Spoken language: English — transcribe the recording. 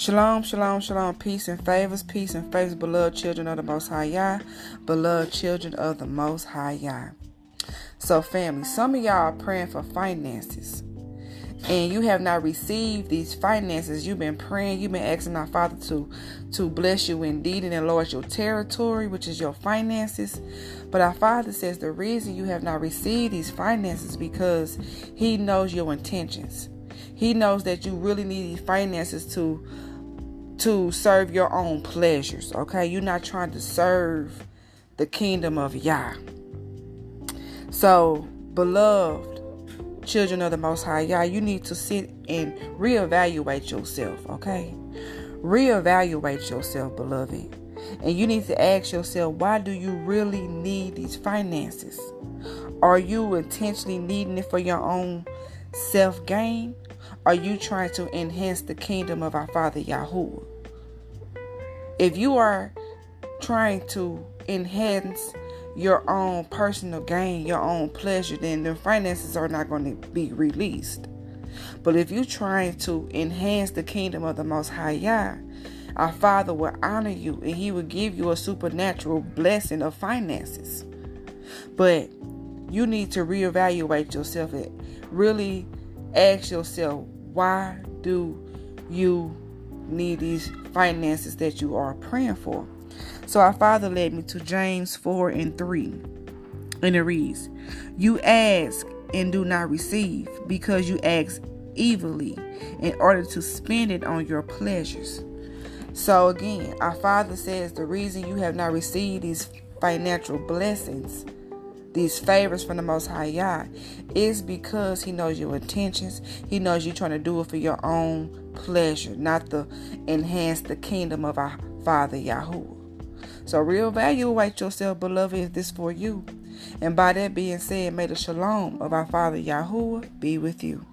Shalom, shalom, shalom, peace and favors, peace and favors, beloved children of the Most High Yah, beloved children of the Most High Yah. So, family, some of y'all are praying for finances and you have not received these finances. You've been praying, you've been asking our Father to, to bless you indeed and enlarge your territory, which is your finances. But our Father says the reason you have not received these finances because He knows your intentions. He knows that you really need these finances to to serve your own pleasures. Okay, you're not trying to serve the kingdom of Yah. So, beloved children of the Most High Yah, you need to sit and reevaluate yourself. Okay, reevaluate yourself, beloved. And you need to ask yourself, why do you really need these finances? Are you intentionally needing it for your own self gain? Are you trying to enhance the kingdom of our Father Yahuwah? If you are trying to enhance your own personal gain, your own pleasure, then the finances are not going to be released. But if you're trying to enhance the kingdom of the Most High Yah, our Father will honor you and He will give you a supernatural blessing of finances. But you need to reevaluate yourself and really ask yourself, why do you need these finances that you are praying for. So our Father led me to James 4 and 3. And it reads, You ask and do not receive because you ask evilly in order to spend it on your pleasures. So again, our Father says the reason you have not received these financial blessings these favors from the Most High Yah is because He knows your intentions. He knows you're trying to do it for your own pleasure, not to enhance the kingdom of our Father Yahuwah. So reevaluate yourself, beloved, is this for you? And by that being said, may the shalom of our Father Yahuwah be with you.